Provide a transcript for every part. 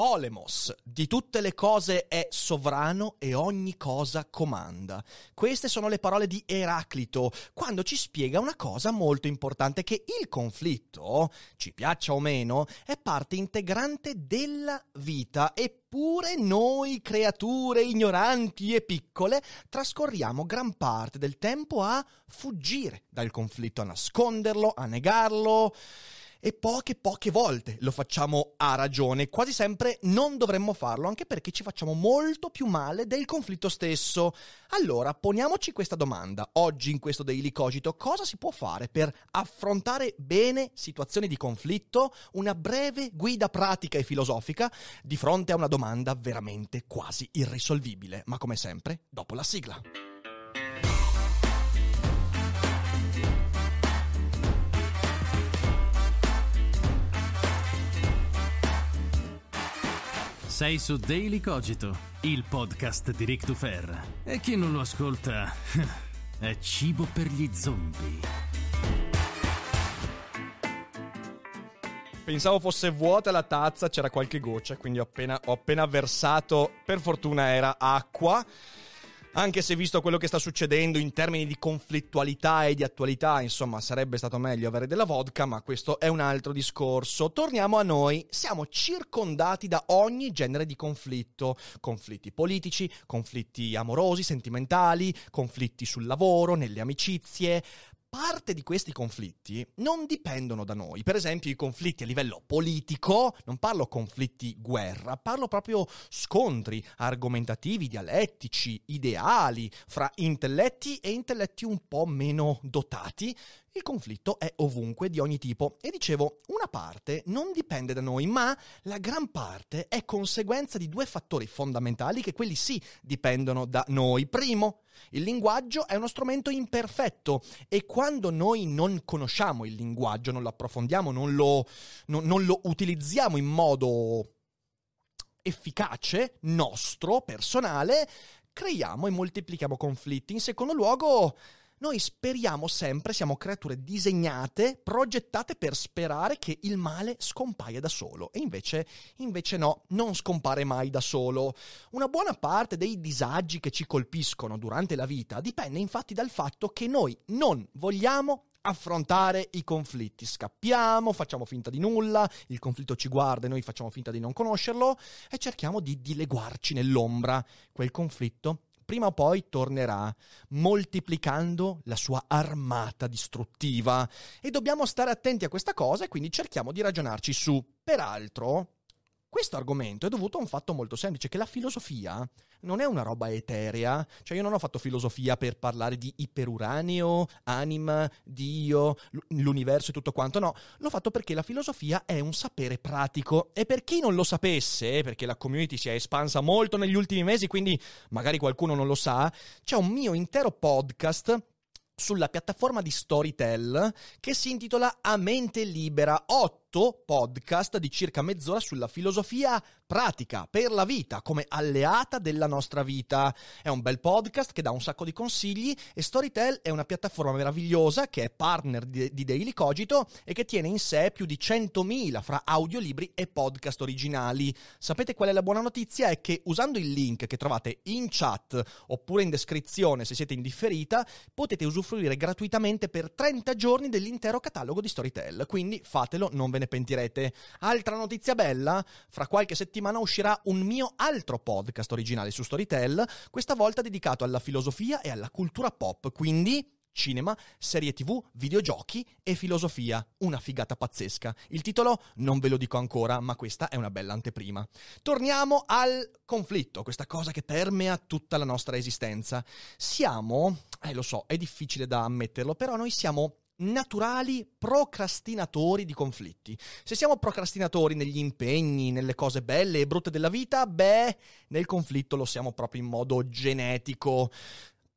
Polemos, di tutte le cose è sovrano e ogni cosa comanda. Queste sono le parole di Eraclito quando ci spiega una cosa molto importante, che il conflitto, ci piaccia o meno, è parte integrante della vita, eppure noi creature ignoranti e piccole trascorriamo gran parte del tempo a fuggire dal conflitto, a nasconderlo, a negarlo e poche poche volte lo facciamo a ragione, quasi sempre non dovremmo farlo, anche perché ci facciamo molto più male del conflitto stesso. Allora, poniamoci questa domanda. Oggi in questo Daily Cogito cosa si può fare per affrontare bene situazioni di conflitto? Una breve guida pratica e filosofica di fronte a una domanda veramente quasi irrisolvibile, ma come sempre, dopo la sigla. Sei su Daily Cogito, il podcast di Rick Dufer. E chi non lo ascolta è cibo per gli zombie. Pensavo fosse vuota la tazza, c'era qualche goccia, quindi ho appena, ho appena versato, per fortuna era acqua. Anche se visto quello che sta succedendo in termini di conflittualità e di attualità, insomma, sarebbe stato meglio avere della vodka, ma questo è un altro discorso. Torniamo a noi. Siamo circondati da ogni genere di conflitto. Conflitti politici, conflitti amorosi, sentimentali, conflitti sul lavoro, nelle amicizie, parte di questi conflitti non dipendono da noi. Per esempio, i conflitti a livello politico, non parlo conflitti guerra, parlo proprio scontri argomentativi, dialettici, ideali fra intelletti e intelletti un po' meno dotati il conflitto è ovunque, di ogni tipo. E dicevo, una parte non dipende da noi, ma la gran parte è conseguenza di due fattori fondamentali che quelli sì dipendono da noi. Primo, il linguaggio è uno strumento imperfetto e quando noi non conosciamo il linguaggio, non lo approfondiamo, non lo, non, non lo utilizziamo in modo efficace, nostro, personale, creiamo e moltiplichiamo conflitti. In secondo luogo, noi speriamo sempre, siamo creature disegnate, progettate per sperare che il male scompaia da solo. E invece, invece no, non scompare mai da solo. Una buona parte dei disagi che ci colpiscono durante la vita dipende infatti dal fatto che noi non vogliamo affrontare i conflitti. Scappiamo, facciamo finta di nulla, il conflitto ci guarda e noi facciamo finta di non conoscerlo e cerchiamo di dileguarci nell'ombra. Quel conflitto prima o poi tornerà, moltiplicando la sua armata distruttiva. E dobbiamo stare attenti a questa cosa e quindi cerchiamo di ragionarci su. Peraltro, questo argomento è dovuto a un fatto molto semplice, che la filosofia non è una roba eterea, cioè io non ho fatto filosofia per parlare di iperuranio, anima, Dio, l'universo e tutto quanto, no, l'ho fatto perché la filosofia è un sapere pratico. E per chi non lo sapesse, perché la community si è espansa molto negli ultimi mesi, quindi magari qualcuno non lo sa, c'è un mio intero podcast sulla piattaforma di Storytel che si intitola A mente libera 8 podcast di circa mezz'ora sulla filosofia pratica per la vita, come alleata della nostra vita. È un bel podcast che dà un sacco di consigli e Storytel è una piattaforma meravigliosa che è partner di, di Daily Cogito e che tiene in sé più di 100.000 fra audiolibri e podcast originali. Sapete qual è la buona notizia? È che usando il link che trovate in chat oppure in descrizione se siete in differita, potete usufruire gratuitamente per 30 giorni dell'intero catalogo di Storytel. Quindi fatelo, non ve ne pentirete. Altra notizia bella, fra qualche settimana uscirà un mio altro podcast originale su Storytel, questa volta dedicato alla filosofia e alla cultura pop, quindi cinema, serie tv, videogiochi e filosofia. Una figata pazzesca. Il titolo non ve lo dico ancora, ma questa è una bella anteprima. Torniamo al conflitto, questa cosa che permea tutta la nostra esistenza. Siamo, eh lo so, è difficile da ammetterlo, però noi siamo naturali procrastinatori di conflitti. Se siamo procrastinatori negli impegni, nelle cose belle e brutte della vita, beh, nel conflitto lo siamo proprio in modo genetico.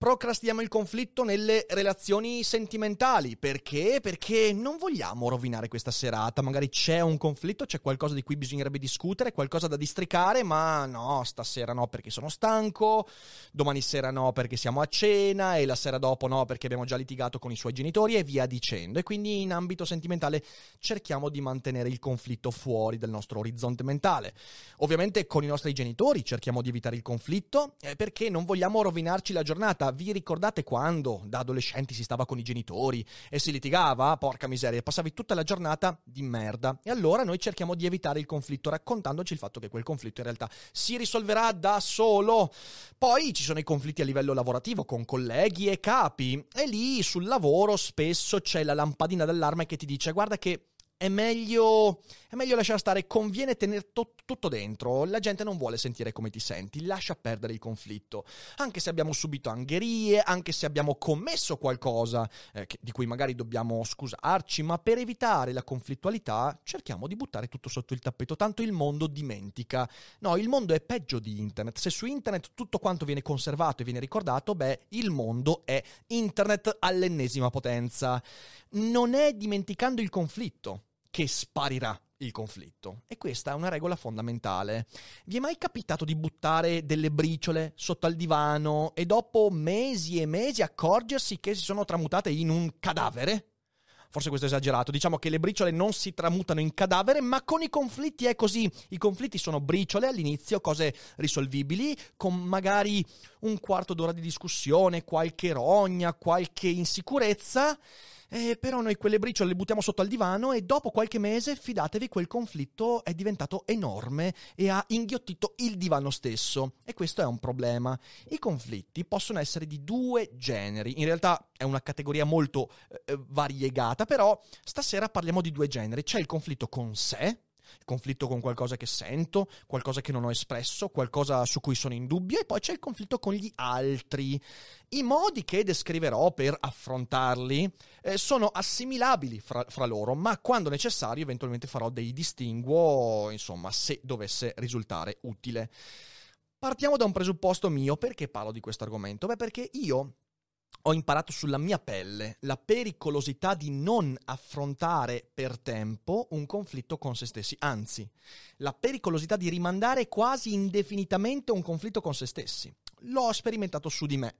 Procrastiamo il conflitto nelle relazioni sentimentali. Perché? Perché non vogliamo rovinare questa serata. Magari c'è un conflitto, c'è qualcosa di cui bisognerebbe discutere, qualcosa da districare, ma no, stasera no perché sono stanco, domani sera no perché siamo a cena e la sera dopo no perché abbiamo già litigato con i suoi genitori e via dicendo. E quindi in ambito sentimentale cerchiamo di mantenere il conflitto fuori dal nostro orizzonte mentale. Ovviamente con i nostri genitori cerchiamo di evitare il conflitto eh, perché non vogliamo rovinarci la giornata vi ricordate quando da adolescenti si stava con i genitori e si litigava? Porca miseria, passavi tutta la giornata di merda. E allora noi cerchiamo di evitare il conflitto raccontandoci il fatto che quel conflitto in realtà si risolverà da solo. Poi ci sono i conflitti a livello lavorativo con colleghi e capi e lì sul lavoro spesso c'è la lampadina d'allarme che ti dice guarda che è meglio, è meglio lasciare stare, conviene tenere to- tutto dentro, la gente non vuole sentire come ti senti, lascia perdere il conflitto, anche se abbiamo subito angherie, anche se abbiamo commesso qualcosa eh, che, di cui magari dobbiamo scusarci, ma per evitare la conflittualità cerchiamo di buttare tutto sotto il tappeto, tanto il mondo dimentica. No, il mondo è peggio di internet, se su internet tutto quanto viene conservato e viene ricordato, beh, il mondo è internet all'ennesima potenza. Non è dimenticando il conflitto che sparirà il conflitto. E questa è una regola fondamentale. Vi è mai capitato di buttare delle briciole sotto al divano e dopo mesi e mesi accorgersi che si sono tramutate in un cadavere? Forse questo è esagerato. Diciamo che le briciole non si tramutano in cadavere, ma con i conflitti è così. I conflitti sono briciole all'inizio, cose risolvibili, con magari un quarto d'ora di discussione, qualche rogna, qualche insicurezza eh, però noi quelle briciole le buttiamo sotto al divano e dopo qualche mese, fidatevi, quel conflitto è diventato enorme e ha inghiottito il divano stesso. E questo è un problema. I conflitti possono essere di due generi. In realtà è una categoria molto eh, variegata, però stasera parliamo di due generi. C'è il conflitto con sé, il conflitto con qualcosa che sento, qualcosa che non ho espresso, qualcosa su cui sono in dubbio e poi c'è il conflitto con gli altri. I modi che descriverò per affrontarli eh, sono assimilabili fra, fra, loro, ma quando necessario eventualmente farò dei distinguo, insomma, se dovesse risultare utile. Partiamo da un presupposto mio, perché parlo di questo argomento? Beh, perché io ho imparato sulla mia pelle la pericolosità di non affrontare per tempo un conflitto con se stessi, anzi, la pericolosità di rimandare quasi indefinitamente un conflitto con se stessi. L'ho sperimentato su di me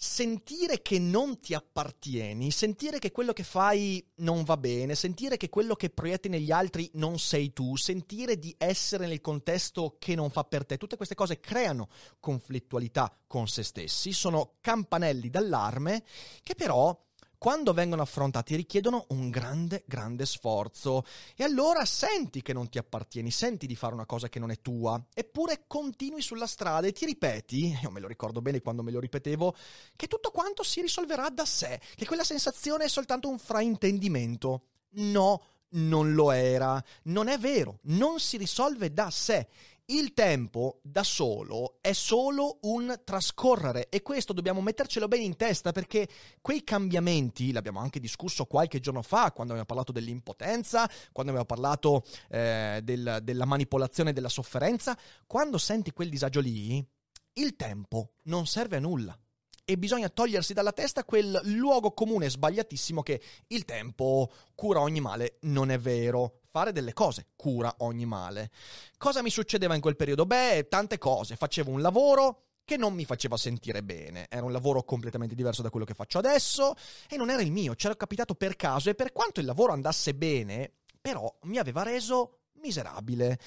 sentire che non ti appartieni, sentire che quello che fai non va bene, sentire che quello che proietti negli altri non sei tu, sentire di essere nel contesto che non fa per te, tutte queste cose creano conflittualità con se stessi, sono campanelli d'allarme che però quando vengono affrontati richiedono un grande, grande sforzo. E allora senti che non ti appartieni, senti di fare una cosa che non è tua, eppure continui sulla strada e ti ripeti, io me lo ricordo bene quando me lo ripetevo, che tutto quanto si risolverà da sé, che quella sensazione è soltanto un fraintendimento. No, non lo era. Non è vero, non si risolve da sé. Il tempo da solo è solo un trascorrere e questo dobbiamo mettercelo bene in testa perché quei cambiamenti, l'abbiamo anche discusso qualche giorno fa quando abbiamo parlato dell'impotenza, quando abbiamo parlato eh, del, della manipolazione della sofferenza, quando senti quel disagio lì, il tempo non serve a nulla e bisogna togliersi dalla testa quel luogo comune sbagliatissimo che il tempo cura ogni male. Non è vero. Fare delle cose cura ogni male. Cosa mi succedeva in quel periodo? Beh, tante cose. Facevo un lavoro che non mi faceva sentire bene. Era un lavoro completamente diverso da quello che faccio adesso e non era il mio. C'era capitato per caso e per quanto il lavoro andasse bene, però mi aveva reso miserabile.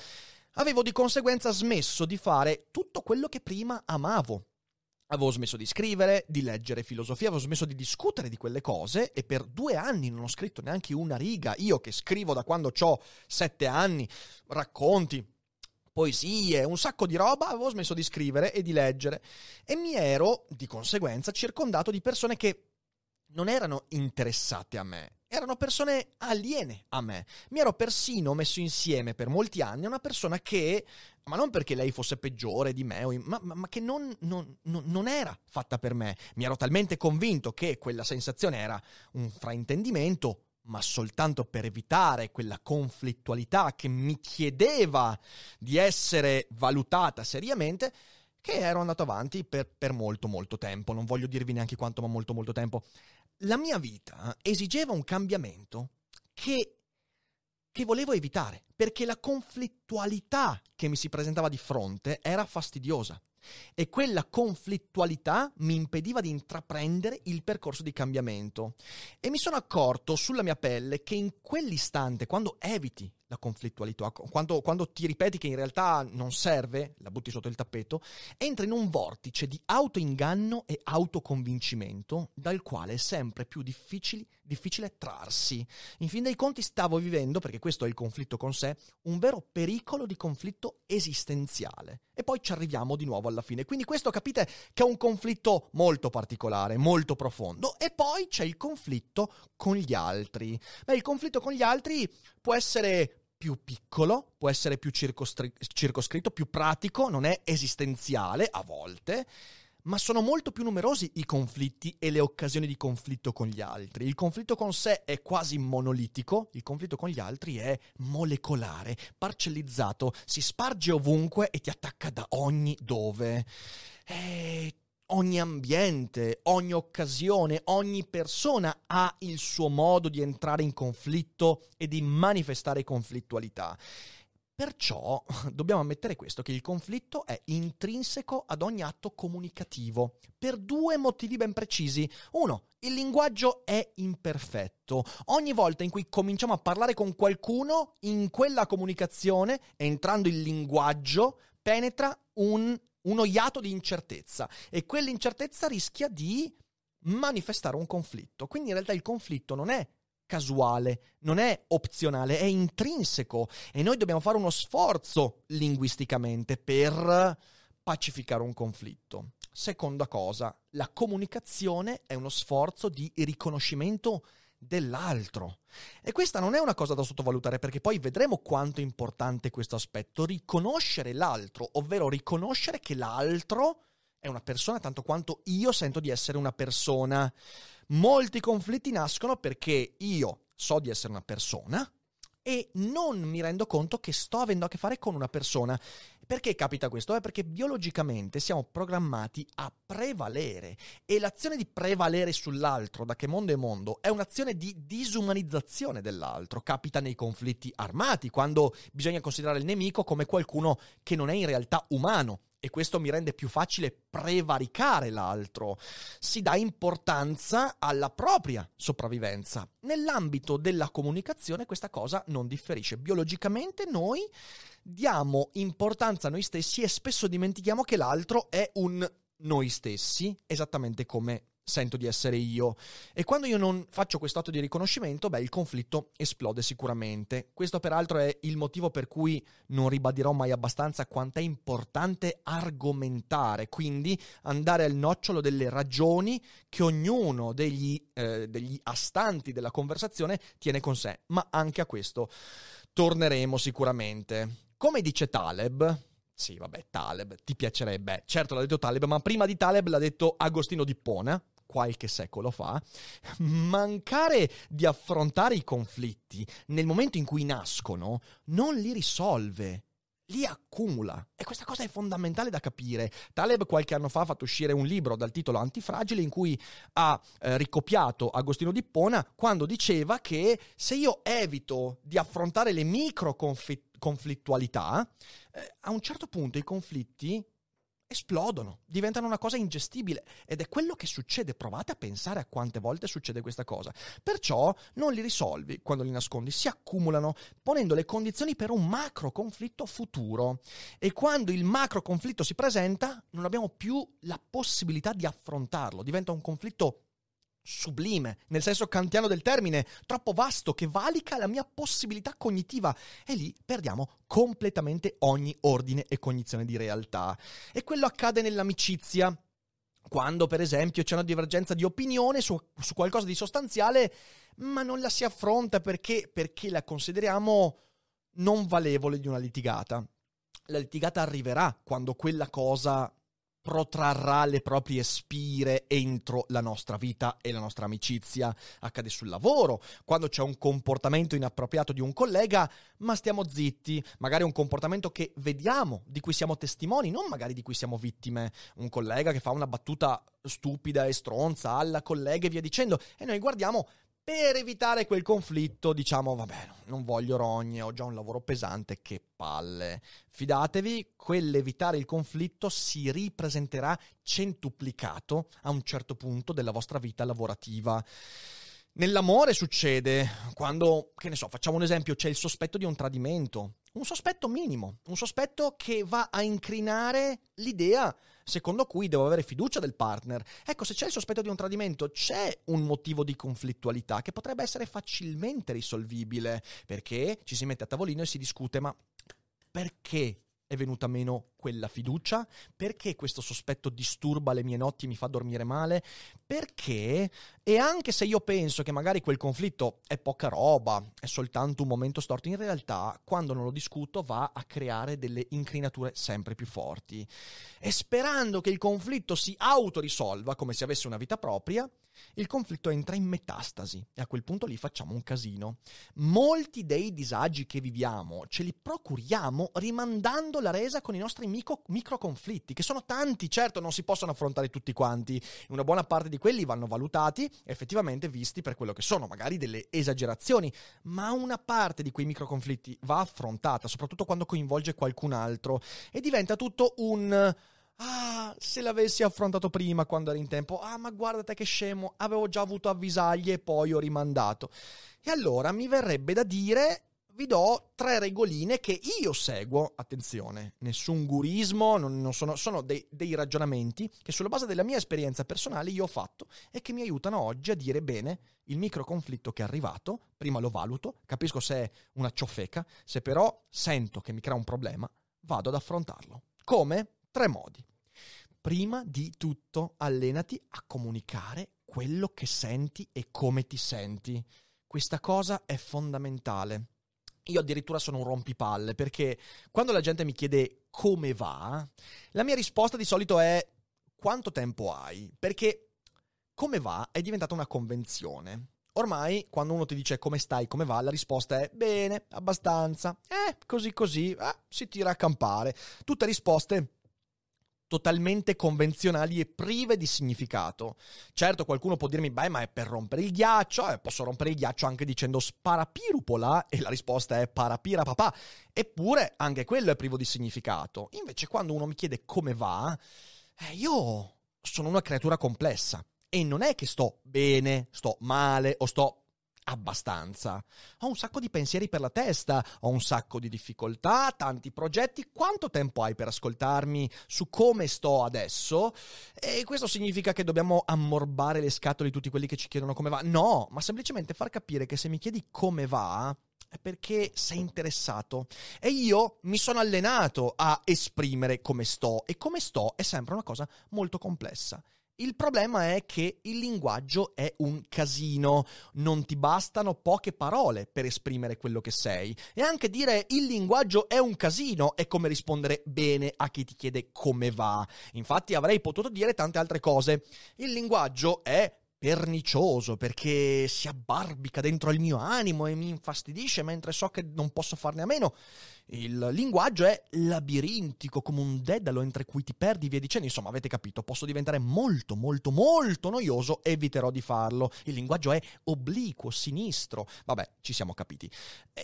Avevo di conseguenza smesso di fare tutto quello che prima amavo. Avevo smesso di scrivere, di leggere filosofia, avevo smesso di discutere di quelle cose e per due anni non ho scritto neanche una riga. Io che scrivo da quando ho sette anni, racconti, poesie, un sacco di roba, avevo smesso di scrivere e di leggere e mi ero di conseguenza circondato di persone che non erano interessate a me, erano persone aliene a me. Mi ero persino messo insieme per molti anni a una persona che, ma non perché lei fosse peggiore di me, ma, ma, ma che non, non, non, era fatta per me. Mi ero talmente convinto che quella sensazione era un fraintendimento, ma soltanto per evitare quella conflittualità che mi chiedeva di essere valutata seriamente, che ero andato avanti per, per molto molto tempo, non voglio dirvi neanche quanto, ma molto molto tempo. La mia vita esigeva un cambiamento che, che volevo evitare, perché la conflittualità che mi si presentava di fronte era fastidiosa. E quella conflittualità mi impediva di intraprendere il percorso di cambiamento. E mi sono accorto sulla mia pelle che in quell'istante, quando eviti la conflittualità, quando, quando, ti ripeti che in realtà non serve, la butti sotto il tappeto, entri in un vortice di autoinganno e autoconvincimento dal quale è sempre più difficile trarsi. In fin dei conti stavo vivendo, perché questo è il conflitto con sé, un vero pericolo di conflitto esistenziale. E poi ci arriviamo di nuovo alla fine. Quindi questo capite che è un conflitto molto particolare, molto profondo. E poi c'è il conflitto con gli altri. Beh, il conflitto con gli altri può essere più piccolo, può essere più circoscri- circoscritto, più pratico, non è esistenziale a volte, ma sono molto più numerosi i conflitti e le occasioni di conflitto con gli altri. Il conflitto con sé è quasi monolitico, il conflitto con gli altri è molecolare, parcellizzato, si sparge ovunque e ti attacca da ogni dove. E ogni ambiente, ogni occasione, ogni persona ha il suo modo di entrare in conflitto e di manifestare conflittualità. Perciò dobbiamo ammettere questo, che il conflitto è intrinseco ad ogni atto comunicativo, per due motivi ben precisi. Uno, il linguaggio è imperfetto. Ogni volta in cui cominciamo a parlare con qualcuno, in quella comunicazione, entrando il linguaggio, penetra un uno iato di incertezza e quell'incertezza rischia di manifestare un conflitto. Quindi in realtà il conflitto non è casuale, non è opzionale, è intrinseco e noi dobbiamo fare uno sforzo linguisticamente per pacificare un conflitto. Seconda cosa, la comunicazione è uno sforzo di riconoscimento dell'altro. E questa non è una cosa da sottovalutare perché poi vedremo quanto è importante questo aspetto, riconoscere l'altro, ovvero riconoscere che l'altro è una persona tanto quanto io sento di essere una persona. Molti conflitti nascono perché io so di essere una persona e non mi rendo conto che sto avendo a che fare con una persona perché capita questo? È perché biologicamente siamo programmati a prevalere e l'azione di prevalere sull'altro, da che mondo è mondo, è un'azione di disumanizzazione dell'altro. Capita nei conflitti armati, quando bisogna considerare il nemico come qualcuno che non è in realtà umano e questo mi rende più facile prevaricare l'altro. Si dà importanza alla propria sopravvivenza. Nell'ambito della comunicazione questa cosa non differisce. Biologicamente noi diamo importanza a noi stessi e spesso dimentichiamo che l'altro è un noi stessi, esattamente come sento di essere io. E quando io non faccio questo atto di riconoscimento, beh, il conflitto esplode sicuramente. Questo peraltro è il motivo per cui non ribadirò mai abbastanza quanto è importante argomentare, quindi andare al nocciolo delle ragioni che ognuno degli, eh, degli astanti della conversazione tiene con sé. Ma anche a questo torneremo sicuramente. Come dice Taleb, sì, vabbè, Taleb, ti piacerebbe. Certo l'ha detto Taleb, ma prima di Taleb l'ha detto Agostino d'Ippona, qualche secolo fa. Mancare di affrontare i conflitti nel momento in cui nascono non li risolve li accumula. E questa cosa è fondamentale da capire. Taleb qualche anno fa ha fatto uscire un libro dal titolo Antifragile in cui ha eh, ricopiato Agostino Dippona quando diceva che se io evito di affrontare le micro conflittualità, eh, a un certo punto i conflitti esplodono, diventano una cosa ingestibile ed è quello che succede. Provate a pensare a quante volte succede questa cosa. Perciò non li risolvi quando li nascondi, si accumulano ponendo le condizioni per un macro conflitto futuro. E quando il macro conflitto si presenta, non abbiamo più la possibilità di affrontarlo, diventa un conflitto sublime, nel senso kantiano del termine, troppo vasto che valica la mia possibilità cognitiva e lì perdiamo completamente ogni ordine e cognizione di realtà. E quello accade nell'amicizia. Quando, per esempio, c'è una divergenza di opinione su, su qualcosa di sostanziale, ma non la si affronta perché, perché la consideriamo non valevole di una litigata. La litigata arriverà quando quella cosa protrarrà le proprie spire entro la nostra vita e la nostra amicizia. Accade sul lavoro, quando c'è un comportamento inappropriato di un collega, ma stiamo zitti, magari un comportamento che vediamo, di cui siamo testimoni, non magari di cui siamo vittime. Un collega che fa una battuta stupida e stronza alla collega e via dicendo, e noi guardiamo per evitare quel conflitto, diciamo, vabbè, non voglio rogne, ho già un lavoro pesante, che palle. Fidatevi, quell'evitare il conflitto si ripresenterà centuplicato a un certo punto della vostra vita lavorativa. Nell'amore succede quando, che ne so, facciamo un esempio, c'è il sospetto di un tradimento, un sospetto minimo, un sospetto che va a incrinare l'idea secondo cui devo avere fiducia del partner. Ecco, se c'è il sospetto di un tradimento, c'è un motivo di conflittualità che potrebbe essere facilmente risolvibile, perché ci si mette a tavolino e si discute, ma perché è venuta meno quella fiducia? Perché questo sospetto disturba le mie notti e mi fa dormire male? Perché? E anche se io penso che magari quel conflitto è poca roba, è soltanto un momento storto, in realtà quando non lo discuto va a creare delle incrinature sempre più forti. E sperando che il conflitto si autorisolva come se avesse una vita propria, il conflitto entra in metastasi e a quel punto lì facciamo un casino. Molti dei disagi che viviamo ce li procuriamo rimandando la resa con i nostri micro, micro conflitti, che sono tanti, certo non si possono affrontare tutti quanti, una buona parte di quelli vanno valutati effettivamente visti per quello che sono, magari delle esagerazioni, ma una parte di quei micro conflitti va affrontata, soprattutto quando coinvolge qualcun altro e diventa tutto un Ah, se l'avessi affrontato prima quando ero in tempo. Ah, ma guarda te che scemo, avevo già avuto avvisaglie e poi ho rimandato. E allora mi verrebbe da dire vi do tre regoline che io seguo. Attenzione, nessun gurismo, non, non sono, sono dei, dei, ragionamenti che sulla base della mia esperienza personale io ho fatto e che mi aiutano oggi a dire bene il micro conflitto che è arrivato, prima lo valuto, capisco se è una ciofeca, se però sento che mi crea un problema, vado ad affrontarlo. Come? Tre modi prima di tutto allenati a comunicare quello che senti e come ti senti. Questa cosa è fondamentale. Io addirittura sono un rompipalle perché quando la gente mi chiede come va, la mia risposta di solito è quanto tempo hai? Perché come va è diventata una convenzione. Ormai quando uno ti dice come stai, come va, la risposta è bene, abbastanza, eh, così così, eh, si tira a campare. Tutte risposte totalmente convenzionali e prive di significato. Certo, qualcuno può dirmi, beh, ma è per rompere il ghiaccio, eh, posso rompere il ghiaccio anche dicendo sparapirupola e la risposta è parapira papà. Eppure anche quello è privo di significato. Invece quando uno mi chiede come va, eh, io sono una creatura complessa. E non è che sto bene, sto male o sto abbastanza. Ho un sacco di pensieri per la testa, ho un sacco di difficoltà, tanti progetti. Quanto tempo hai per ascoltarmi su come sto adesso? E questo significa che dobbiamo ammorbare le scatole di tutti quelli che ci chiedono come va? No, ma semplicemente far capire che se mi chiedi come va, è perché sei interessato. E io mi sono allenato a esprimere come sto. E come sto è sempre una cosa molto complessa. Il problema è che il linguaggio è un casino, non ti bastano poche parole per esprimere quello che sei. E anche dire il linguaggio è un casino è come rispondere bene a chi ti chiede come va. Infatti avrei potuto dire tante altre cose. Il linguaggio è pernicioso perché si abbarbica dentro il mio animo e mi infastidisce mentre so che non posso farne a meno. Il linguaggio è labirintico come un dedalo entre cui ti perdi via dicendo. Insomma, avete capito, posso diventare molto, molto, molto noioso, eviterò di farlo. Il linguaggio è obliquo, sinistro. Vabbè, ci siamo capiti.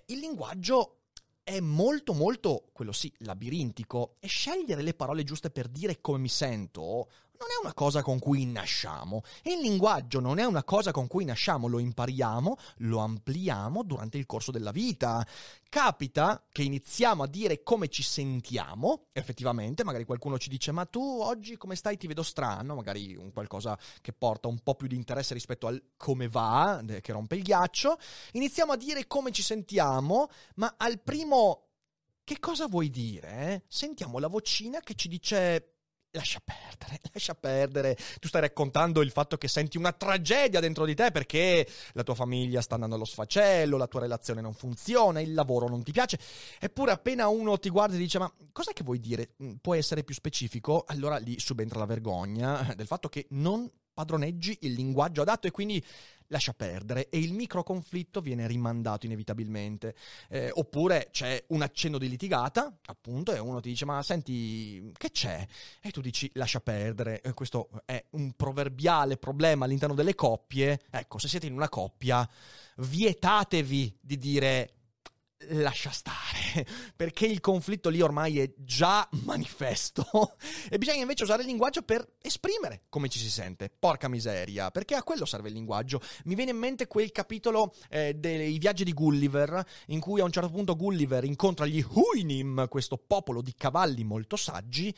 Il linguaggio è molto molto, quello sì, labirintico e scegliere le parole giuste per dire come mi sento non è una cosa con cui nasciamo. Il linguaggio non è una cosa con cui nasciamo, lo impariamo, lo ampliamo durante il corso della vita. Capita che iniziamo a dire come ci sentiamo, effettivamente, magari qualcuno ci dice ma tu oggi come stai? Ti vedo strano, magari un qualcosa che porta un po' più di interesse rispetto al come va, che rompe il ghiaccio, iniziamo a dire come ci sentiamo, ma al primo che cosa vuoi dire? Sentiamo la vocina che ci dice lascia perdere, lascia perdere. Tu stai raccontando il fatto che senti una tragedia dentro di te perché la tua famiglia sta andando allo sfacello, la tua relazione non funziona, il lavoro non ti piace. Eppure appena uno ti guarda e dice ma cosa che vuoi dire? Mm, puoi essere più specifico? Allora lì subentra la vergogna del fatto che non padroneggi il linguaggio adatto e quindi lascia perdere e il micro conflitto viene rimandato inevitabilmente. Eh, oppure c'è un accenno di litigata, appunto, e uno ti dice: Ma senti, che c'è? E tu dici: Lascia perdere. Eh, questo è un proverbiale problema all'interno delle coppie. Ecco, se siete in una coppia, vietatevi di dire lascia stare, perché il conflitto lì ormai è già manifesto e bisogna invece usare il linguaggio per esprimere come ci si sente. Porca miseria, perché a quello serve il linguaggio. Mi viene in mente quel capitolo eh, dei viaggi di Gulliver, in cui a un certo punto Gulliver incontra gli Huinim, questo popolo di cavalli molto saggi,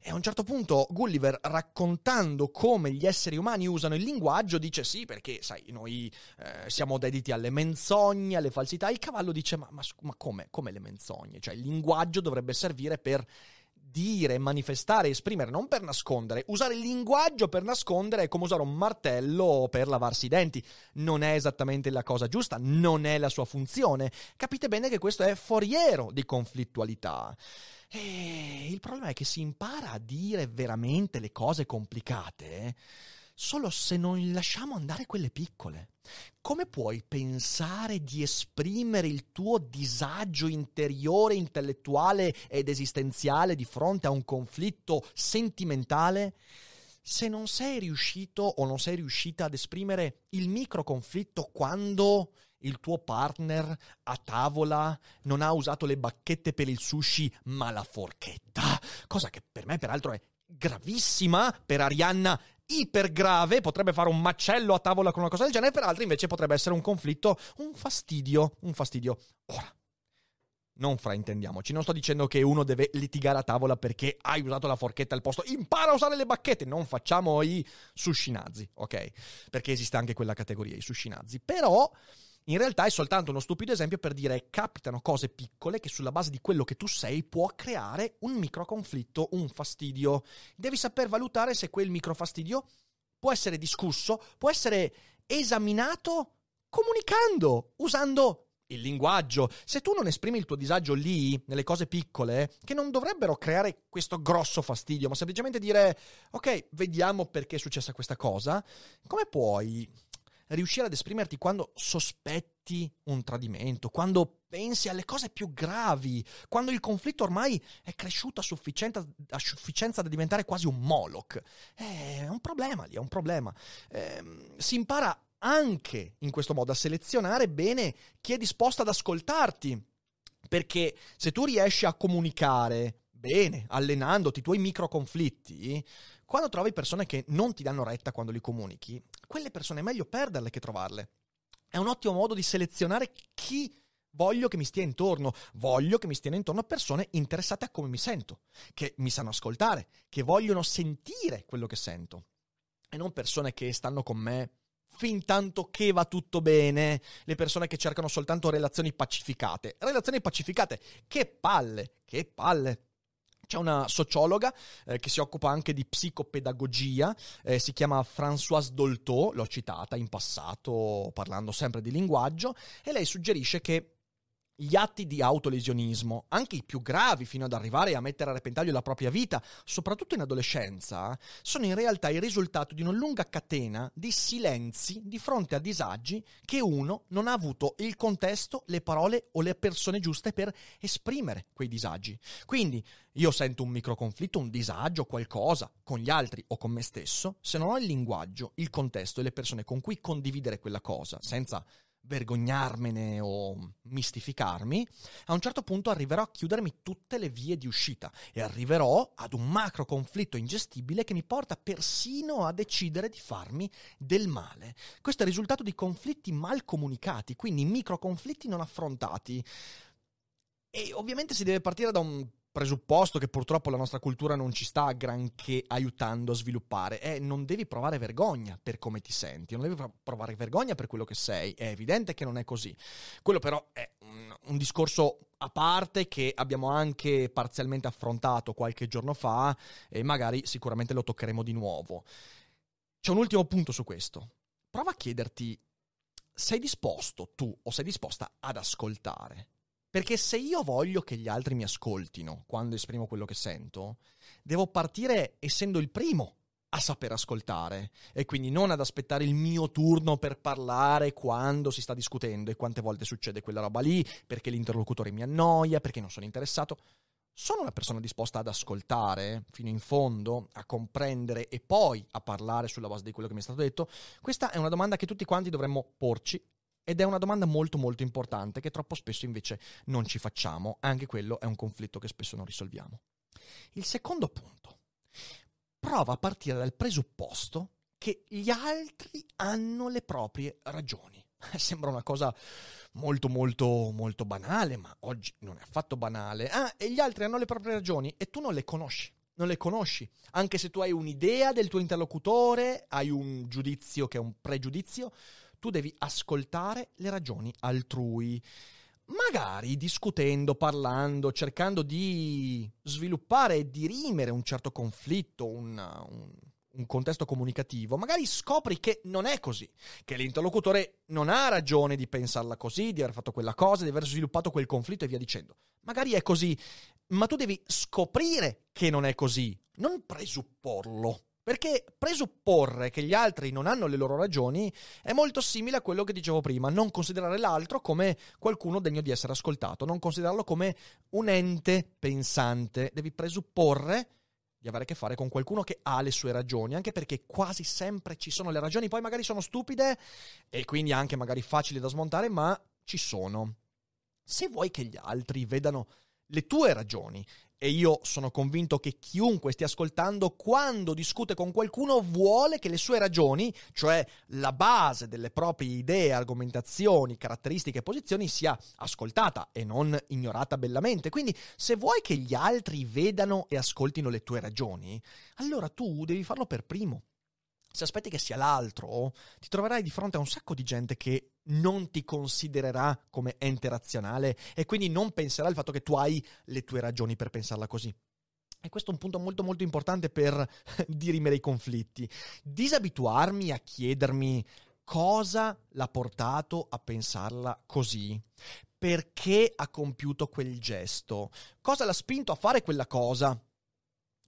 e a un certo punto Gulliver, raccontando come gli esseri umani usano il linguaggio, dice sì, perché sai, noi eh, siamo dediti alle menzogne, alle falsità. Il cavallo dice ma, ma, ma come, come le menzogne? Cioè il linguaggio dovrebbe servire per dire, manifestare, esprimere, non per nascondere. Usare il linguaggio per nascondere è come usare un martello per lavarsi i denti. Non è esattamente la cosa giusta, non è la sua funzione. Capite bene che questo è foriero di conflittualità. E il problema è che si impara a dire veramente le cose complicate solo se non lasciamo andare quelle piccole. Come puoi pensare di esprimere il tuo disagio interiore, intellettuale ed esistenziale di fronte a un conflitto sentimentale se non sei riuscito o non sei riuscita ad esprimere il micro conflitto quando il tuo partner a tavola non ha usato le bacchette per il sushi ma la forchetta, cosa che per me peraltro è gravissima, per Arianna ipergrave, potrebbe fare un macello a tavola con una cosa del genere, per altri invece potrebbe essere un conflitto, un fastidio, un fastidio. Ora, non fraintendiamoci, non sto dicendo che uno deve litigare a tavola perché hai usato la forchetta al posto. Impara a usare le bacchette, non facciamo i sushi nazi, ok? Perché esiste anche quella categoria, i sushi nazi. Però in realtà è soltanto uno stupido esempio per dire capitano cose piccole che sulla base di quello che tu sei può creare un micro conflitto, un fastidio. Devi saper valutare se quel micro fastidio può essere discusso, può essere esaminato comunicando, usando il linguaggio. Se tu non esprimi il tuo disagio lì, nelle cose piccole, che non dovrebbero creare questo grosso fastidio, ma semplicemente dire, ok, vediamo perché è successa questa cosa, come puoi riuscire ad esprimerti quando sospetti un tradimento, quando pensi alle cose più gravi, quando il conflitto ormai è cresciuto a sufficienza, a sufficienza da diventare quasi un Moloch. Eh, è un problema lì, è un problema. Eh, si impara anche in questo modo a selezionare bene chi è disposto ad ascoltarti. Perché se tu riesci a comunicare bene, allenandoti i tuoi micro conflitti, quando trovi persone che non ti danno retta quando li comunichi, quelle persone è meglio perderle che trovarle. È un ottimo modo di selezionare chi voglio che mi stia intorno, voglio che mi stiano intorno persone interessate a come mi sento, che mi sanno ascoltare, che vogliono sentire quello che sento. E non persone che stanno con me fin tanto che va tutto bene, le persone che cercano soltanto relazioni pacificate. Relazioni pacificate, che palle, che palle. C'è una sociologa eh, che si occupa anche di psicopedagogia, eh, si chiama Françoise Dolto, l'ho citata in passato parlando sempre di linguaggio, e lei suggerisce che gli atti di autolesionismo, anche i più gravi fino ad arrivare a mettere a repentaglio la propria vita, soprattutto in adolescenza, sono in realtà il risultato di una lunga catena di silenzi di fronte a disagi che uno non ha avuto il contesto, le parole o le persone giuste per esprimere quei disagi. Quindi io sento un microconflitto, un disagio, qualcosa con gli altri o con me stesso, se non ho il linguaggio, il contesto e le persone con cui condividere quella cosa, senza vergognarmene o mistificarmi, a un certo punto arriverò a chiudermi tutte le vie di uscita e arriverò ad un macro conflitto ingestibile che mi porta persino a decidere di farmi del male. Questo è il risultato di conflitti mal comunicati, quindi micro conflitti non affrontati. E ovviamente si deve partire da un presupposto che purtroppo la nostra cultura non ci sta granché aiutando a sviluppare è non devi provare vergogna per come ti senti, non devi provare vergogna per quello che sei, è evidente che non è così. Quello però è un, un discorso a parte che abbiamo anche parzialmente affrontato qualche giorno fa e magari sicuramente lo toccheremo di nuovo. C'è un ultimo punto su questo. Prova a chiederti, sei disposto tu o sei disposta ad ascoltare? Perché se io voglio che gli altri mi ascoltino quando esprimo quello che sento, devo partire essendo il primo a saper ascoltare e quindi non ad aspettare il mio turno per parlare quando si sta discutendo e quante volte succede quella roba lì, perché l'interlocutore mi annoia, perché non sono interessato. Sono una persona disposta ad ascoltare fino in fondo, a comprendere e poi a parlare sulla base di quello che mi è stato detto? Questa è una domanda che tutti quanti dovremmo porci ed è una domanda molto molto importante che troppo spesso invece non ci facciamo, anche quello è un conflitto che spesso non risolviamo. Il secondo punto, prova a partire dal presupposto che gli altri hanno le proprie ragioni. Sembra una cosa molto molto molto banale, ma oggi non è affatto banale. Ah, e gli altri hanno le proprie ragioni e tu non le conosci. Non le conosci, anche se tu hai un'idea del tuo interlocutore, hai un giudizio che è un pregiudizio, tu devi ascoltare le ragioni altrui. Magari discutendo, parlando, cercando di sviluppare e dirimere un certo conflitto, un, un, un contesto comunicativo, magari scopri che non è così, che l'interlocutore non ha ragione di pensarla così, di aver fatto quella cosa, di aver sviluppato quel conflitto e via dicendo. Magari è così, ma tu devi scoprire che non è così, non presupporlo. Perché presupporre che gli altri non hanno le loro ragioni è molto simile a quello che dicevo prima, non considerare l'altro come qualcuno degno di essere ascoltato, non considerarlo come un ente pensante, devi presupporre di avere a che fare con qualcuno che ha le sue ragioni, anche perché quasi sempre ci sono le ragioni, poi magari sono stupide e quindi anche magari facili da smontare, ma ci sono. Se vuoi che gli altri vedano le tue ragioni e io sono convinto che chiunque stia ascoltando, quando discute con qualcuno, vuole che le sue ragioni, cioè la base delle proprie idee, argomentazioni, caratteristiche e posizioni, sia ascoltata e non ignorata bellamente. Quindi, se vuoi che gli altri vedano e ascoltino le tue ragioni, allora tu devi farlo per primo se aspetti che sia l'altro, ti troverai di fronte a un sacco di gente che non ti considererà come ente razionale e quindi non penserà al fatto che tu hai le tue ragioni per pensarla così. E questo è un punto molto molto importante per dirimere i conflitti. Disabituarmi a chiedermi cosa l'ha portato a pensarla così. Perché ha compiuto quel gesto? Cosa l'ha spinto a fare quella cosa?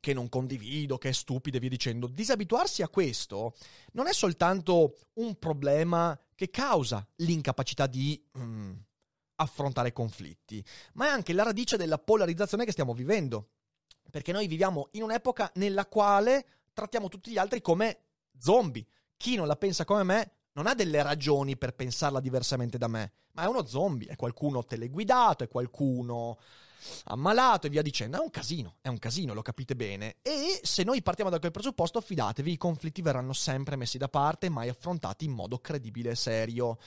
Che non condivido, che è stupido e via dicendo. Disabituarsi a questo non è soltanto un problema che causa l'incapacità di mm, affrontare conflitti, ma è anche la radice della polarizzazione che stiamo vivendo. Perché noi viviamo in un'epoca nella quale trattiamo tutti gli altri come zombie. Chi non la pensa come me non ha delle ragioni per pensarla diversamente da me, ma è uno zombie, è qualcuno teleguidato, è qualcuno ammalato e via dicendo. È un casino, è un casino, lo capite bene. E se noi partiamo da quel presupposto, fidatevi, i conflitti verranno sempre messi da parte mai affrontati in modo credibile e serio.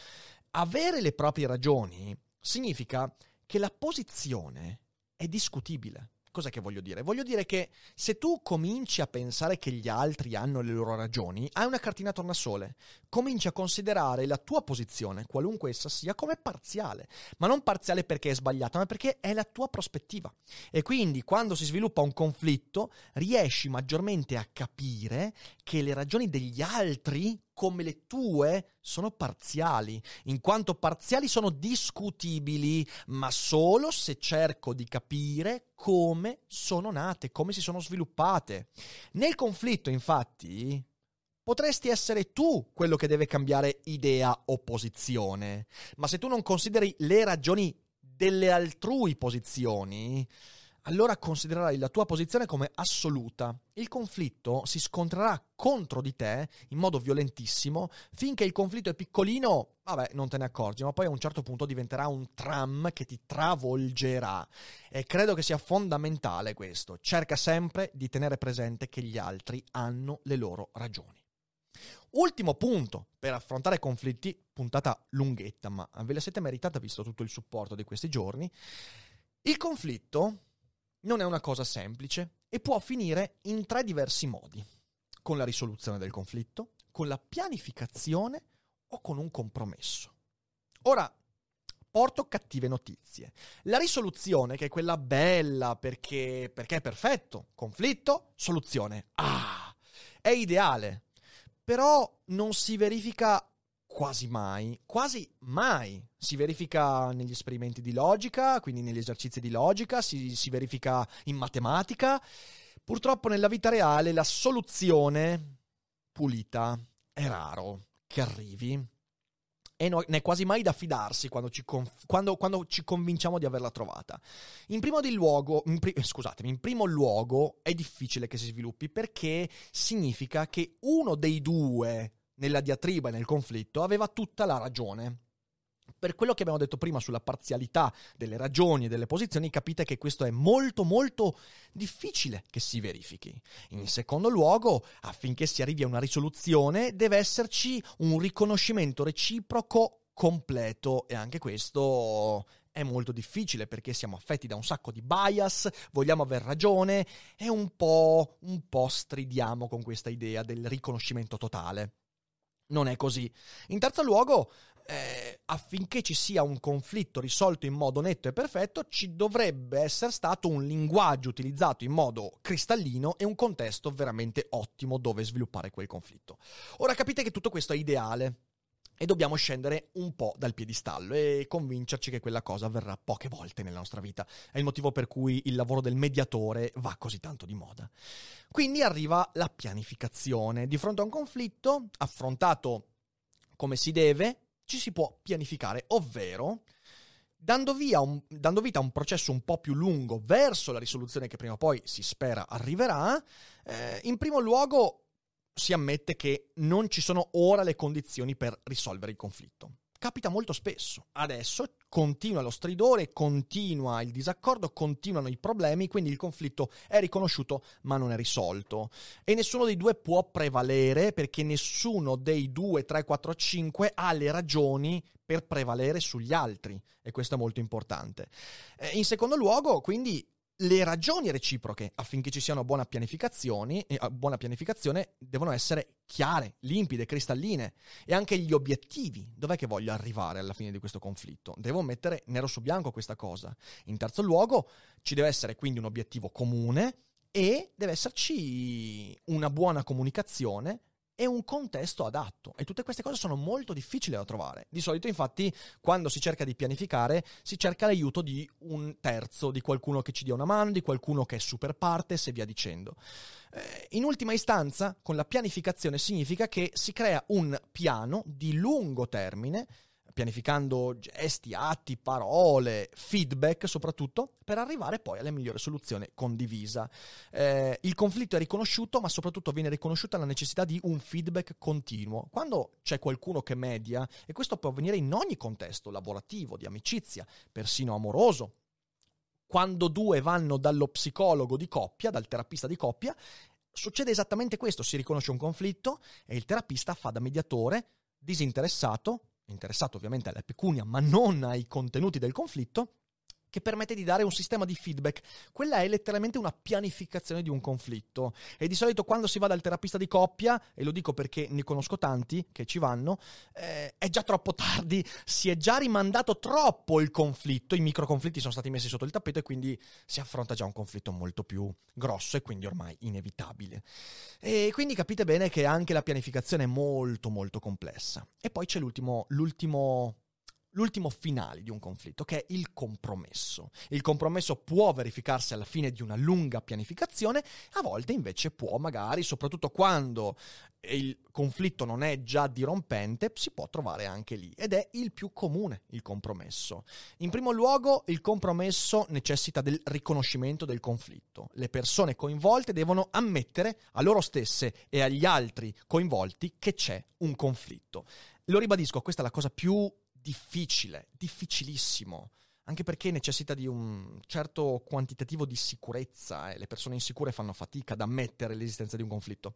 Avere le proprie ragioni significa che la posizione è discutibile. Cos'è che voglio dire? Voglio dire che se tu cominci a pensare che gli altri hanno le loro ragioni, hai una cartina tornasole. Cominci a considerare la tua posizione, qualunque essa sia, come parziale. Ma non parziale perché è sbagliata, ma perché è la tua prospettiva. E quindi quando si sviluppa un conflitto, riesci maggiormente a capire che le ragioni degli altri come le tue sono parziali, in quanto parziali sono discutibili, ma solo se cerco di capire come sono nate, come si sono sviluppate. Nel conflitto, infatti, potresti essere tu quello che deve cambiare idea o posizione, ma se tu non consideri le ragioni delle altrui posizioni, allora considererai la tua posizione come assoluta. Il conflitto si scontrerà contro di te in modo violentissimo finché il conflitto è piccolino, vabbè, non te ne accorgi, ma poi a un certo punto diventerà un tram che ti travolgerà. E credo che sia fondamentale questo. Cerca sempre di tenere presente che gli altri hanno le loro ragioni. Ultimo punto per affrontare conflitti, puntata lunghetta, ma ve la siete meritata visto tutto il supporto di questi giorni. Il conflitto non è una cosa semplice e può finire in tre diversi modi. Con la risoluzione del conflitto, con la pianificazione o con un compromesso. Ora, porto cattive notizie. La risoluzione, che è quella bella perché, perché è perfetto, conflitto, soluzione. Ah, è ideale. Però non si verifica quasi mai, quasi mai si verifica negli esperimenti di logica, quindi negli esercizi di logica, si, si verifica in matematica. Purtroppo nella vita reale la soluzione pulita è raro che arrivi e non è quasi mai da fidarsi quando ci, conf- quando, quando ci, convinciamo di averla trovata. In primo, luogo, in pri- in primo luogo è difficile che si sviluppi perché significa che uno dei due nella diatriba e nel conflitto aveva tutta la ragione. Per quello che abbiamo detto prima sulla parzialità delle ragioni e delle posizioni, capite che questo è molto molto difficile che si verifichi. In secondo luogo, affinché si arrivi a una risoluzione, deve esserci un riconoscimento reciproco completo e anche questo è molto difficile perché siamo affetti da un sacco di bias, vogliamo aver ragione e un po', un po' stridiamo con questa idea del riconoscimento totale. Non è così. In terzo luogo, eh, affinché ci sia un conflitto risolto in modo netto e perfetto, ci dovrebbe essere stato un linguaggio utilizzato in modo cristallino e un contesto veramente ottimo dove sviluppare quel conflitto. Ora capite che tutto questo è ideale e dobbiamo scendere un po' dal piedistallo e convincerci che quella cosa avverrà poche volte nella nostra vita. È il motivo per cui il lavoro del mediatore va così tanto di moda. Quindi arriva la pianificazione. Di fronte a un conflitto, affrontato come si deve, ci si può pianificare, ovvero dando, un, dando, vita a un processo un po' più lungo verso la risoluzione che prima o poi si spera arriverà, eh, in primo luogo si ammette che non ci sono ora le condizioni per risolvere il conflitto. Capita molto spesso. Adesso continua lo stridore, continua il disaccordo, continuano i problemi, quindi il conflitto è riconosciuto ma non è risolto. E nessuno dei due può prevalere perché nessuno dei due, 3, 4, 5 ha le ragioni per prevalere sugli altri. E questo è molto importante. Eh, in secondo luogo, quindi, le ragioni reciproche affinché ci sia una buona pianificazione, eh, buona pianificazione devono essere chiare, limpide, cristalline e anche gli obiettivi. Dov'è che voglio arrivare alla fine di questo conflitto? Devo mettere nero su bianco questa cosa. In terzo luogo, ci deve essere quindi un obiettivo comune e deve esserci una buona comunicazione e un contesto adatto. E tutte queste cose sono molto difficili da trovare. Di solito, infatti, quando si cerca di pianificare, si cerca l'aiuto di un terzo, di qualcuno che ci dia una mano, di qualcuno che è super partes e via dicendo. Eh, in ultima istanza, con la pianificazione significa che si crea un piano di lungo termine pianificando gesti, atti, parole, feedback soprattutto, per arrivare poi alla migliore soluzione condivisa. Eh, il conflitto è riconosciuto, ma soprattutto viene riconosciuta la necessità di un feedback continuo. Quando c'è qualcuno che media, e questo può avvenire in ogni contesto, lavorativo, di amicizia, persino amoroso, quando due vanno dallo psicologo di coppia, dal terapista di coppia, succede esattamente questo, si riconosce un conflitto e il terapista fa da mediatore disinteressato, interessato ovviamente alla pecunia, ma non ai contenuti del conflitto, che permette di dare un sistema di feedback. Quella è letteralmente una pianificazione di un conflitto. E di solito quando si va dal terapista di coppia, e lo dico perché ne conosco tanti che ci vanno, eh, è già troppo tardi, si è già rimandato troppo il conflitto, i microconflitti sono stati messi sotto il tappeto e quindi si affronta già un conflitto molto più grosso e quindi ormai inevitabile. E quindi capite bene che anche la pianificazione è molto molto complessa. E poi c'è l'ultimo, l'ultimo l'ultimo finale di un conflitto, che è il compromesso. Il compromesso può verificarsi alla fine di una lunga pianificazione, a volte invece può magari, soprattutto quando il conflitto non è già dirompente, si può trovare anche lì ed è il più comune il compromesso. In primo luogo, il compromesso necessita del riconoscimento del conflitto. Le persone coinvolte devono ammettere a loro stesse e agli altri coinvolti che c'è un conflitto. Lo ribadisco, questa è la cosa più difficile, difficilissimo, anche perché necessita di un certo quantitativo di sicurezza e le persone insicure fanno fatica ad ammettere l'esistenza di un conflitto.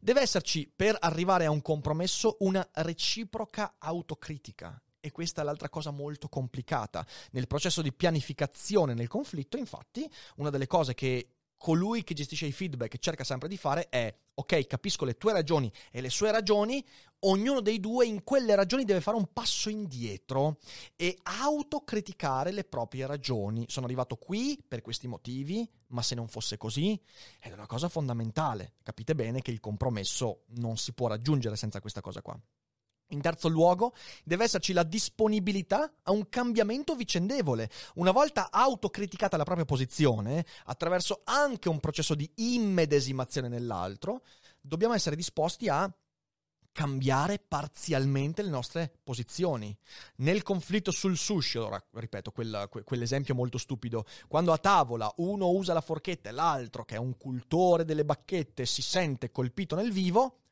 Deve esserci, per arrivare a un compromesso, una reciproca autocritica E questa è l'altra cosa molto complicata. Nel processo di pianificazione nel conflitto, infatti, una delle cose che colui che gestisce i feedback cerca sempre di fare è ok, capisco le tue ragioni e le sue ragioni, ognuno dei due in quelle ragioni deve fare un passo indietro e autocriticare le proprie ragioni. Sono arrivato qui per questi motivi, ma se non fosse così, è una cosa fondamentale. Capite bene che il compromesso non si può raggiungere senza questa cosa qua. In terzo luogo, deve esserci la disponibilità a un cambiamento vicendevole. Una volta autocriticata la propria posizione, attraverso anche un processo di immedesimazione nell'altro, dobbiamo essere disposti a cambiare parzialmente le nostre posizioni. Nel conflitto sul sushi, ora ripeto quella, que, quell'esempio molto stupido, quando a tavola uno usa la forchetta e l'altro, che è un cultore delle bacchette, si sente colpito nel vivo,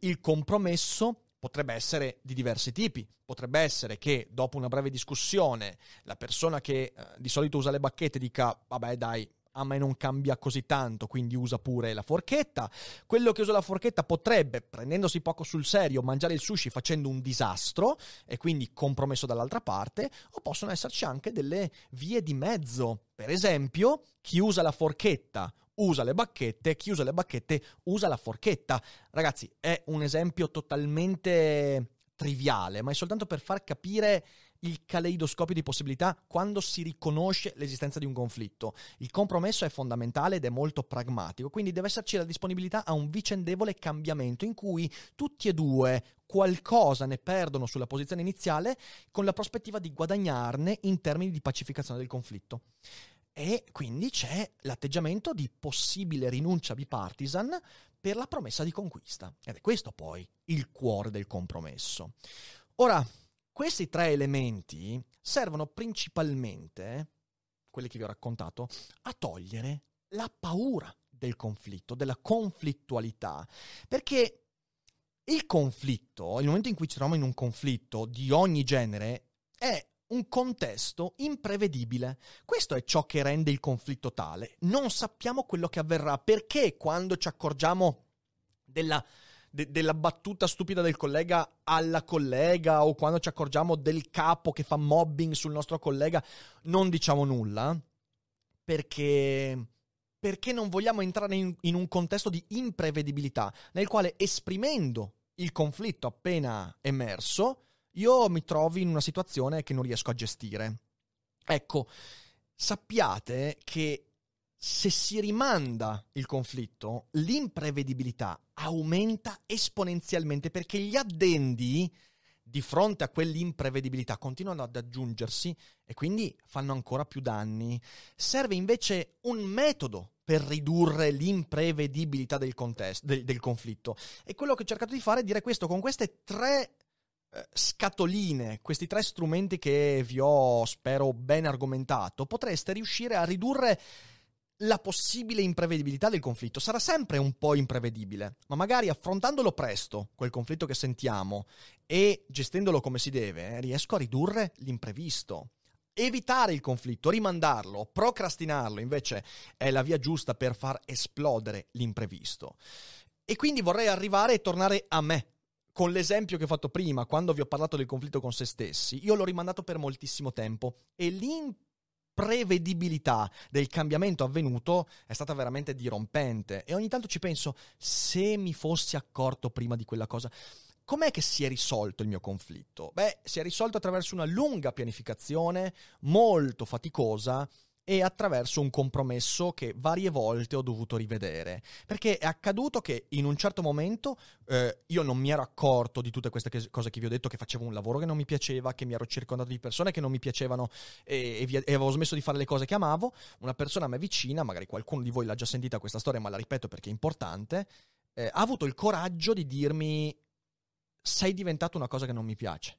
il compromesso potrebbe essere di diversi tipi. Potrebbe essere che dopo una breve discussione la persona che eh, di solito usa le bacchette dica vabbè dai, a me non cambia così tanto, quindi usa pure la forchetta. Quello che usa la forchetta potrebbe, prendendosi poco sul serio, mangiare il sushi facendo un disastro e quindi compromesso dall'altra parte, o possono esserci anche delle vie di mezzo. Per esempio, chi usa la forchetta usa le bacchette, chi usa le bacchette usa la forchetta. Ragazzi, è un esempio totalmente triviale, ma è soltanto per far capire il caleidoscopio di possibilità quando si riconosce l'esistenza di un conflitto. Il compromesso è fondamentale ed è molto pragmatico, quindi deve esserci la disponibilità a un vicendevole cambiamento in cui tutti e due qualcosa ne perdono sulla posizione iniziale con la prospettiva di guadagnarne in termini di pacificazione del conflitto. E quindi c'è l'atteggiamento di possibile rinuncia bipartisan per la promessa di conquista. Ed è questo poi il cuore del compromesso. Ora, questi tre elementi servono principalmente, quelli che vi ho raccontato, a togliere la paura del conflitto, della conflittualità. Perché il conflitto, il momento in cui ci troviamo in un conflitto di ogni genere, è un contesto imprevedibile. Questo è ciò che rende il conflitto tale. Non sappiamo quello che avverrà. Perché quando ci accorgiamo della, de, della battuta stupida del collega alla collega o quando ci accorgiamo del capo che fa mobbing sul nostro collega, non diciamo nulla? Perché perché non vogliamo entrare in, in, un contesto di imprevedibilità, nel quale esprimendo il conflitto appena emerso, io mi trovo in una situazione che non riesco a gestire. Ecco, sappiate che se si rimanda il conflitto, l'imprevedibilità aumenta esponenzialmente perché gli addendi di fronte a quell'imprevedibilità continuano ad aggiungersi e quindi fanno ancora più danni. Serve invece un metodo per ridurre l'imprevedibilità del, contesto, del, del conflitto. E quello che ho cercato di fare è dire questo con queste tre scatoline, questi tre strumenti che vi ho, spero, ben argomentato, potreste riuscire a ridurre la possibile imprevedibilità del conflitto. Sarà sempre un po' imprevedibile, ma magari affrontandolo presto, quel conflitto che sentiamo, e gestendolo come si deve, eh, riesco a ridurre l'imprevisto. Evitare il conflitto, rimandarlo, procrastinarlo, invece è la via giusta per far esplodere l'imprevisto. E quindi vorrei arrivare e tornare a me, con l'esempio che ho fatto prima, quando vi ho parlato del conflitto con se stessi, io l'ho rimandato per moltissimo tempo e l'imprevedibilità del cambiamento avvenuto è stata veramente dirompente e ogni tanto ci penso, se mi fossi accorto prima di quella cosa, com'è che si è risolto il mio conflitto? Beh, si è risolto attraverso una lunga pianificazione, molto faticosa, e attraverso un compromesso che varie volte ho dovuto rivedere. Perché è accaduto che in un certo momento eh, io non mi ero accorto di tutte queste cose che vi ho detto, che facevo un lavoro che non mi piaceva, che mi ero circondato di persone che non mi piacevano e, e, via, e avevo smesso di fare le cose che amavo. Una persona a me vicina, magari qualcuno di voi l'ha già sentita questa storia, ma la ripeto perché è importante, eh, ha avuto il coraggio di dirmi sei diventato una cosa che non mi piace.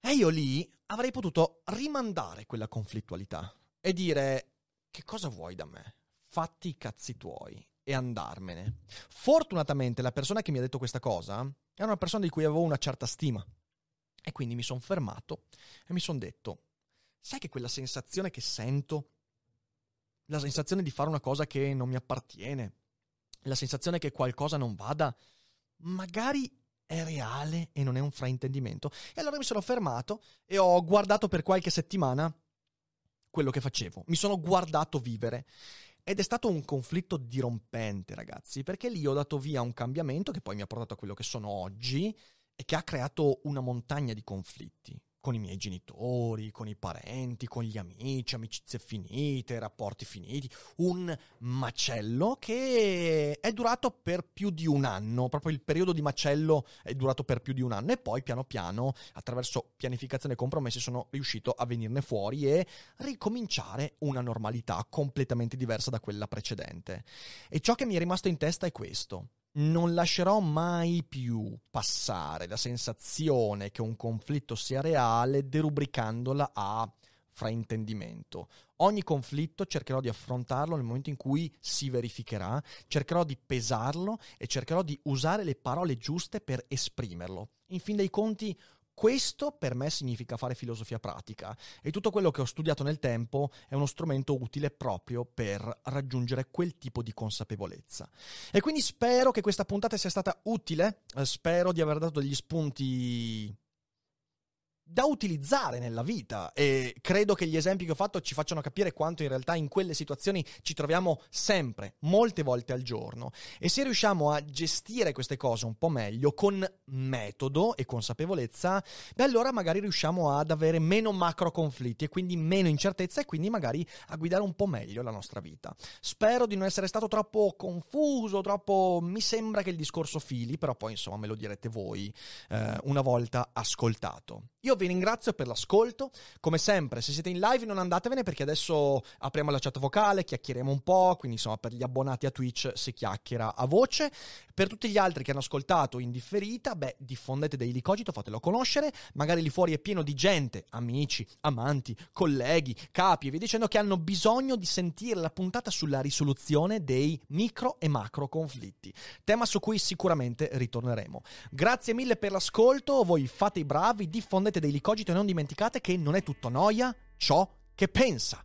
E io lì avrei potuto rimandare quella conflittualità e dire che cosa vuoi da me? Fatti i cazzi tuoi e andarmene. Fortunatamente la persona che mi ha detto questa cosa era una persona di cui avevo una certa stima. E quindi mi sono fermato e mi sono detto, sai che quella sensazione che sento, la sensazione di fare una cosa che non mi appartiene, la sensazione che qualcosa non vada, magari è reale e non è un fraintendimento. E allora mi sono fermato e ho guardato per qualche settimana quello che facevo. Mi sono guardato vivere. Ed è stato un conflitto dirompente, ragazzi, perché lì ho dato via un cambiamento che poi mi ha portato a quello che sono oggi e che ha creato una montagna di conflitti con i miei genitori, con i parenti, con gli amici, amicizie finite, rapporti finiti, un macello che è durato per più di un anno, proprio il periodo di macello è durato per più di un anno e poi piano piano, attraverso pianificazione e compromessi, sono riuscito a venirne fuori e ricominciare una normalità completamente diversa da quella precedente. E ciò che mi è rimasto in testa è questo non lascerò mai più passare la sensazione che un conflitto sia reale derubricandola a fraintendimento. Ogni conflitto cercherò di affrontarlo nel momento in cui si verificherà, cercherò di pesarlo e cercherò di usare le parole giuste per esprimerlo. In fin dei conti, questo per me significa fare filosofia pratica e tutto quello che ho studiato nel tempo è uno strumento utile proprio per raggiungere quel tipo di consapevolezza. E quindi spero che questa puntata sia stata utile, eh, spero di aver dato degli spunti da utilizzare nella vita e credo che gli esempi che ho fatto ci facciano capire quanto in realtà in quelle situazioni ci troviamo sempre, molte volte al giorno e se riusciamo a gestire queste cose un po' meglio con metodo e consapevolezza, beh allora magari riusciamo ad avere meno macro conflitti e quindi meno incertezza e quindi magari a guidare un po' meglio la nostra vita. Spero di non essere stato troppo confuso, troppo mi sembra che il discorso fili, però poi insomma me lo direte voi eh, una volta ascoltato. Io vi ringrazio per l'ascolto. Come sempre, se siete in live non andatevene perché adesso apriamo la chat vocale, chiacchieriamo un po', quindi insomma per gli abbonati a Twitch si chiacchiera a voce. Per tutti gli altri che hanno ascoltato in differita, beh, diffondete Daily Cogito, fatelo conoscere. Magari lì fuori è pieno di gente, amici, amanti, colleghi, capi e via dicendo che hanno bisogno di sentire la puntata sulla risoluzione dei micro e macro conflitti. Tema su cui sicuramente ritorneremo. Grazie mille per l'ascolto, voi fate i bravi, diffondete Daily Daily Cogito e non dimenticate che non è tutto noia ciò che pensa.